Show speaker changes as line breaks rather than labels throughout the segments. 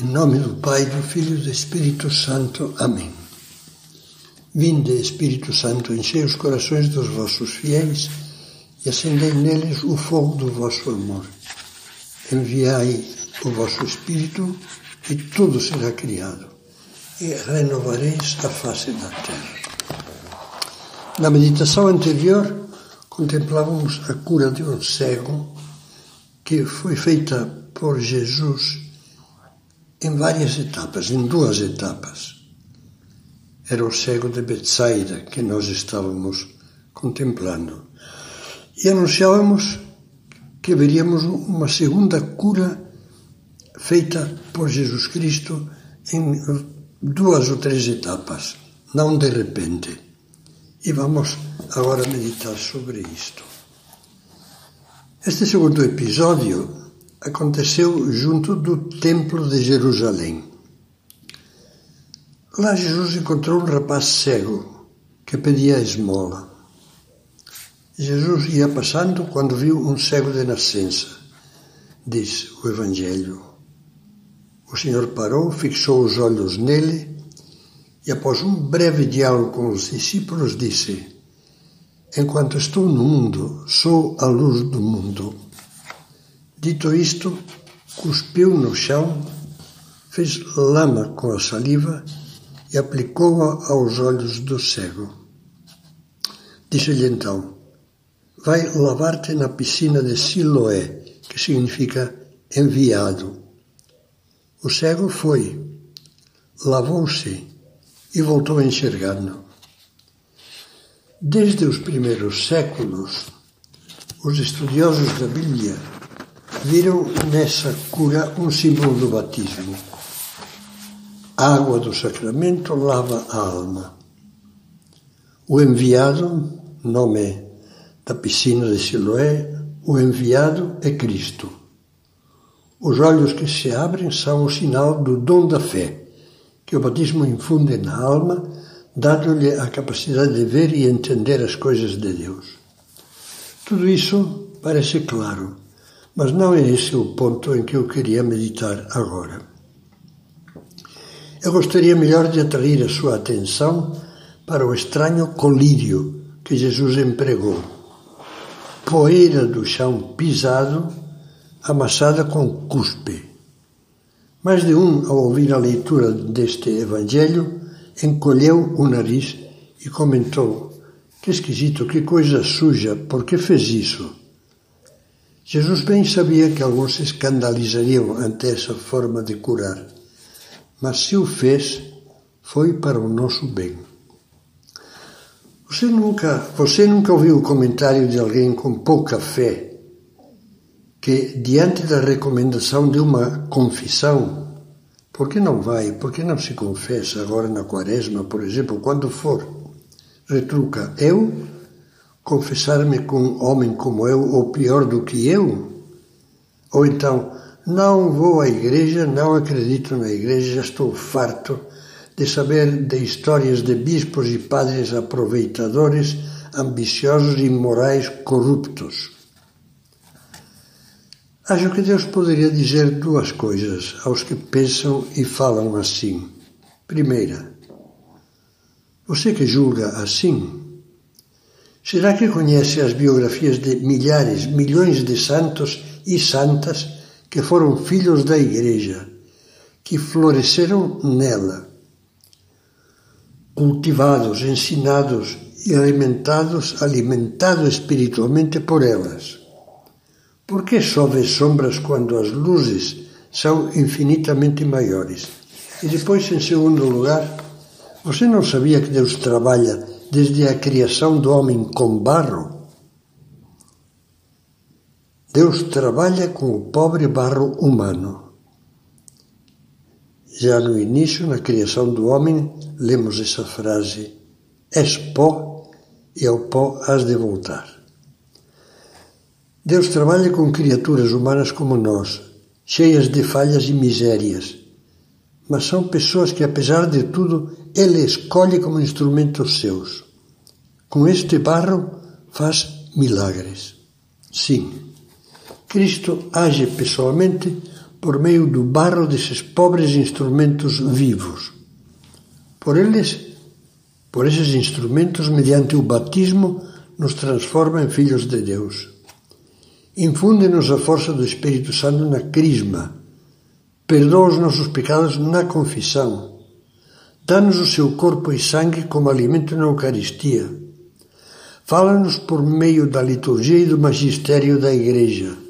Em nome do Pai, do Filho e do Espírito Santo. Amém. Vinde, Espírito Santo, enchei os corações dos vossos fiéis e acendei neles o fogo do vosso amor. Enviai o vosso Espírito e tudo será criado e renovareis a face da terra. Na meditação anterior, contemplávamos a cura de um cego que foi feita por Jesus em várias etapas, em duas etapas. Era o cego de Betsaida que nós estávamos contemplando. E anunciávamos que veríamos uma segunda cura feita por Jesus Cristo em duas ou três etapas, não de repente. E vamos agora meditar sobre isto. Este segundo episódio aconteceu junto do Templo de Jerusalém. Lá Jesus encontrou um rapaz cego que pedia esmola. Jesus ia passando quando viu um cego de nascença, diz o Evangelho. O Senhor parou, fixou os olhos nele e, após um breve diálogo com os discípulos, disse: Enquanto estou no mundo, sou a luz do mundo. Dito isto, cuspiu no chão, fez lama com a saliva e aplicou-a aos olhos do cego. Disse-lhe então: Vai lavar-te na piscina de Siloé, que significa enviado. O cego foi, lavou-se e voltou a enxergar-no. Desde os primeiros séculos, os estudiosos da Bíblia viram nessa cura um símbolo do batismo. A água do sacramento lava a alma. O enviado, nome da piscina de Siloé, o enviado é Cristo. Os olhos que se abrem são o sinal do dom da fé, que o batismo infunde na alma dando-lhe a capacidade de ver e entender as coisas de Deus. Tudo isso parece claro, mas não é esse o ponto em que eu queria meditar agora. Eu gostaria melhor de atrair a sua atenção para o estranho colírio que Jesus empregou. Poeira do chão pisado, amassada com cuspe. Mais de um, ao ouvir a leitura deste evangelho, encolheu o nariz e comentou: Que esquisito, que coisa suja, por que fez isso? Jesus bem sabia que alguns se escandalizariam ante essa forma de curar, mas se o fez, foi para o nosso bem. Você nunca, você nunca ouviu o comentário de alguém com pouca fé que, diante da recomendação de uma confissão, por que não vai? Por que não se confessa agora na quaresma, por exemplo, quando for? Retruca, eu? Confessar-me com um homem como eu, ou pior do que eu? Ou então, não vou à igreja, não acredito na igreja, já estou farto de saber de histórias de bispos e padres aproveitadores, ambiciosos, imorais, corruptos. Acho que Deus poderia dizer duas coisas aos que pensam e falam assim. Primeira, você que julga assim, será que conhece as biografias de milhares, milhões de santos e santas que foram filhos da Igreja, que floresceram nela, cultivados, ensinados e alimentados, alimentados espiritualmente por elas? Por que só vê sombras quando as luzes são infinitamente maiores? E depois, em segundo lugar, você não sabia que Deus trabalha desde a criação do homem com barro? Deus trabalha com o pobre barro humano. Já no início, na criação do homem, lemos essa frase: És pó e ao pó has de voltar. Deus trabalha com criaturas humanas como nós, cheias de falhas e misérias, mas são pessoas que, apesar de tudo, Ele escolhe como instrumentos seus. Com este barro faz milagres. Sim, Cristo age pessoalmente por meio do barro desses pobres instrumentos vivos. Por eles, por esses instrumentos, mediante o batismo, nos transforma em filhos de Deus. Infunde-nos a força do Espírito Santo na crisma, perdoa os nossos pecados na confissão, dá-nos o seu corpo e sangue como alimento na Eucaristia, fala-nos por meio da liturgia e do magistério da Igreja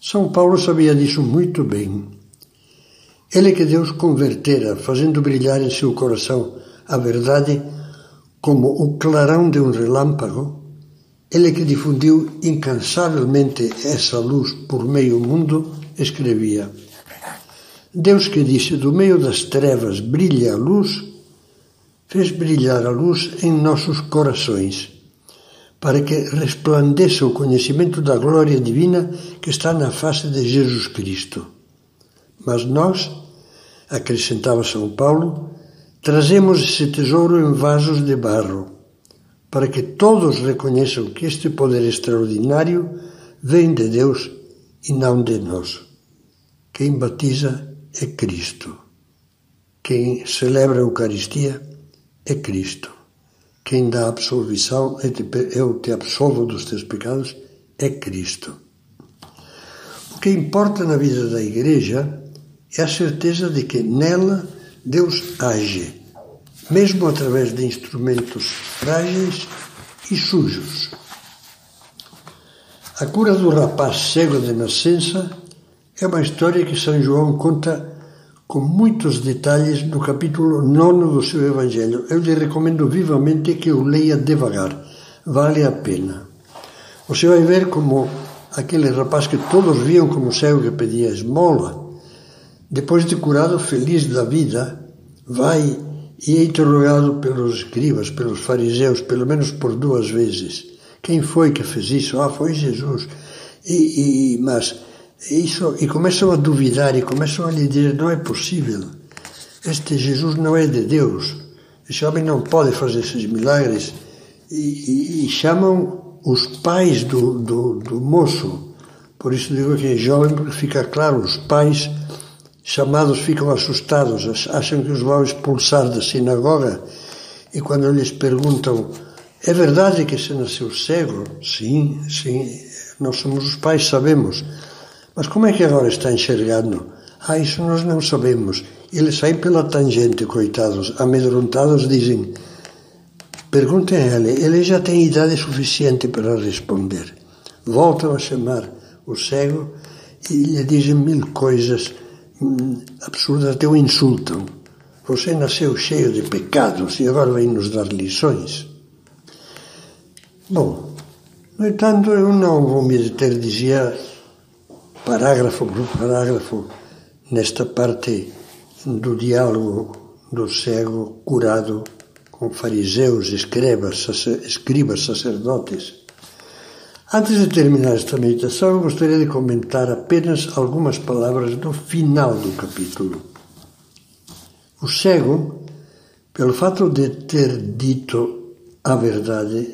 são Paulo sabia disso muito bem. Ele que Deus convertera, fazendo brilhar em seu coração a verdade como o clarão de um relâmpago, ele que difundiu incansavelmente essa luz por meio mundo, escrevia: Deus que disse: Do meio das trevas brilha a luz, fez brilhar a luz em nossos corações para que resplandeça o conhecimento da glória divina que está na face de Jesus Cristo. Mas nós, acrescentava São Paulo, trazemos esse tesouro em vasos de barro, para que todos reconheçam que este poder extraordinário vem de Deus e não de nós. Quem batiza é Cristo. Quem celebra a Eucaristia é Cristo. Quem dá absolvição, eu te absolvo dos teus pecados, é Cristo. O que importa na vida da igreja é a certeza de que nela Deus age, mesmo através de instrumentos frágeis e sujos. A cura do rapaz cego de nascença é uma história que São João conta com muitos detalhes no capítulo 9 do seu Evangelho. Eu lhe recomendo vivamente que o leia devagar, vale a pena. Você vai ver como aquele rapaz que todos viam como cego que pedia esmola, depois de curado feliz da vida, vai e é interrogado pelos escribas, pelos fariseus, pelo menos por duas vezes. Quem foi que fez isso? Ah, foi Jesus. E, e mas isso, e começam a duvidar e começam a lhe dizer: não é possível. Este Jesus não é de Deus. Esse homem não pode fazer esses milagres. E, e, e chamam os pais do, do, do, moço. Por isso digo que é jovem, porque fica claro: os pais chamados ficam assustados, acham que os vão expulsar da sinagoga. E quando lhes perguntam: é verdade que você nasceu cego? Sim, sim, nós somos os pais, sabemos. Mas como é que agora está enxergando? Ah, isso nós não sabemos. Eles saem pela tangente, coitados, amedrontados, dizem: perguntem a ele, ele já tem idade suficiente para responder. Voltam a chamar o cego e lhe dizem mil coisas hum, absurdas, até o insultam. Você nasceu cheio de pecados e agora vem nos dar lições. Bom, no entanto, eu não vou me deter, dizia parágrafo por parágrafo nesta parte do diálogo do cego curado com fariseus, escribas, escribas sacerdotes. Antes de terminar esta meditação, eu gostaria de comentar apenas algumas palavras do final do capítulo. O cego, pelo fato de ter dito a verdade,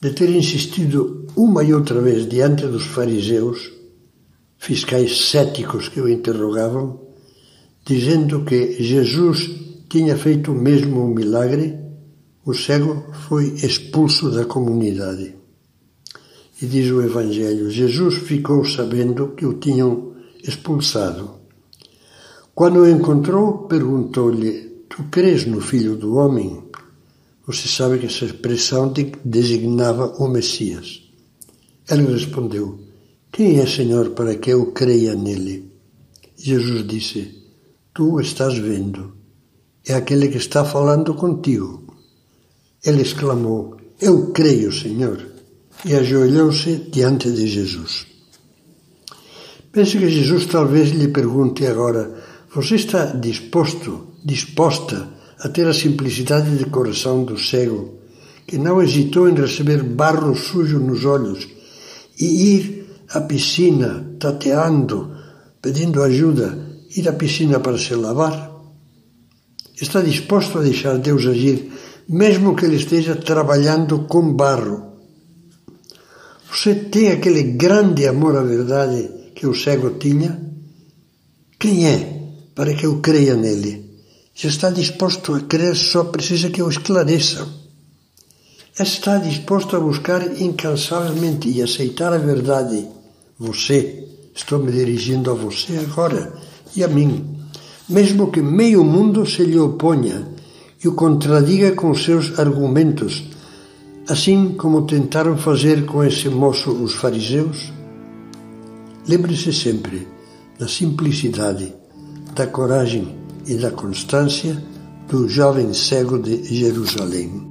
de ter insistido uma e outra vez diante dos fariseus, fiscais céticos que o interrogavam, dizendo que Jesus tinha feito mesmo um milagre, o cego foi expulso da comunidade. E diz o Evangelho: Jesus ficou sabendo que o tinham expulsado. Quando o encontrou, perguntou-lhe: Tu crês no Filho do Homem? Você sabe que essa expressão designava o Messias. Ele respondeu: quem é, Senhor, para que eu creia nele? Jesus disse: Tu estás vendo. É aquele que está falando contigo. Ele exclamou: Eu creio, Senhor. E ajoelhou-se diante de Jesus. Pense que Jesus talvez lhe pergunte agora: Você está disposto, disposta a ter a simplicidade de coração do cego, que não hesitou em receber barro sujo nos olhos e ir à piscina, tateando, pedindo ajuda, ir à piscina para se lavar? Está disposto a deixar Deus agir, mesmo que Ele esteja trabalhando com barro? Você tem aquele grande amor à verdade que o cego tinha? Quem é para que eu creia nele? Já está disposto a crer, só precisa que eu esclareça. Está disposto a buscar incansavelmente e aceitar a verdade. Você, estou me dirigindo a você agora e a mim, mesmo que meio mundo se lhe oponha e o contradiga com seus argumentos, assim como tentaram fazer com esse moço os fariseus? Lembre-se sempre da simplicidade, da coragem e da constância do jovem cego de Jerusalém.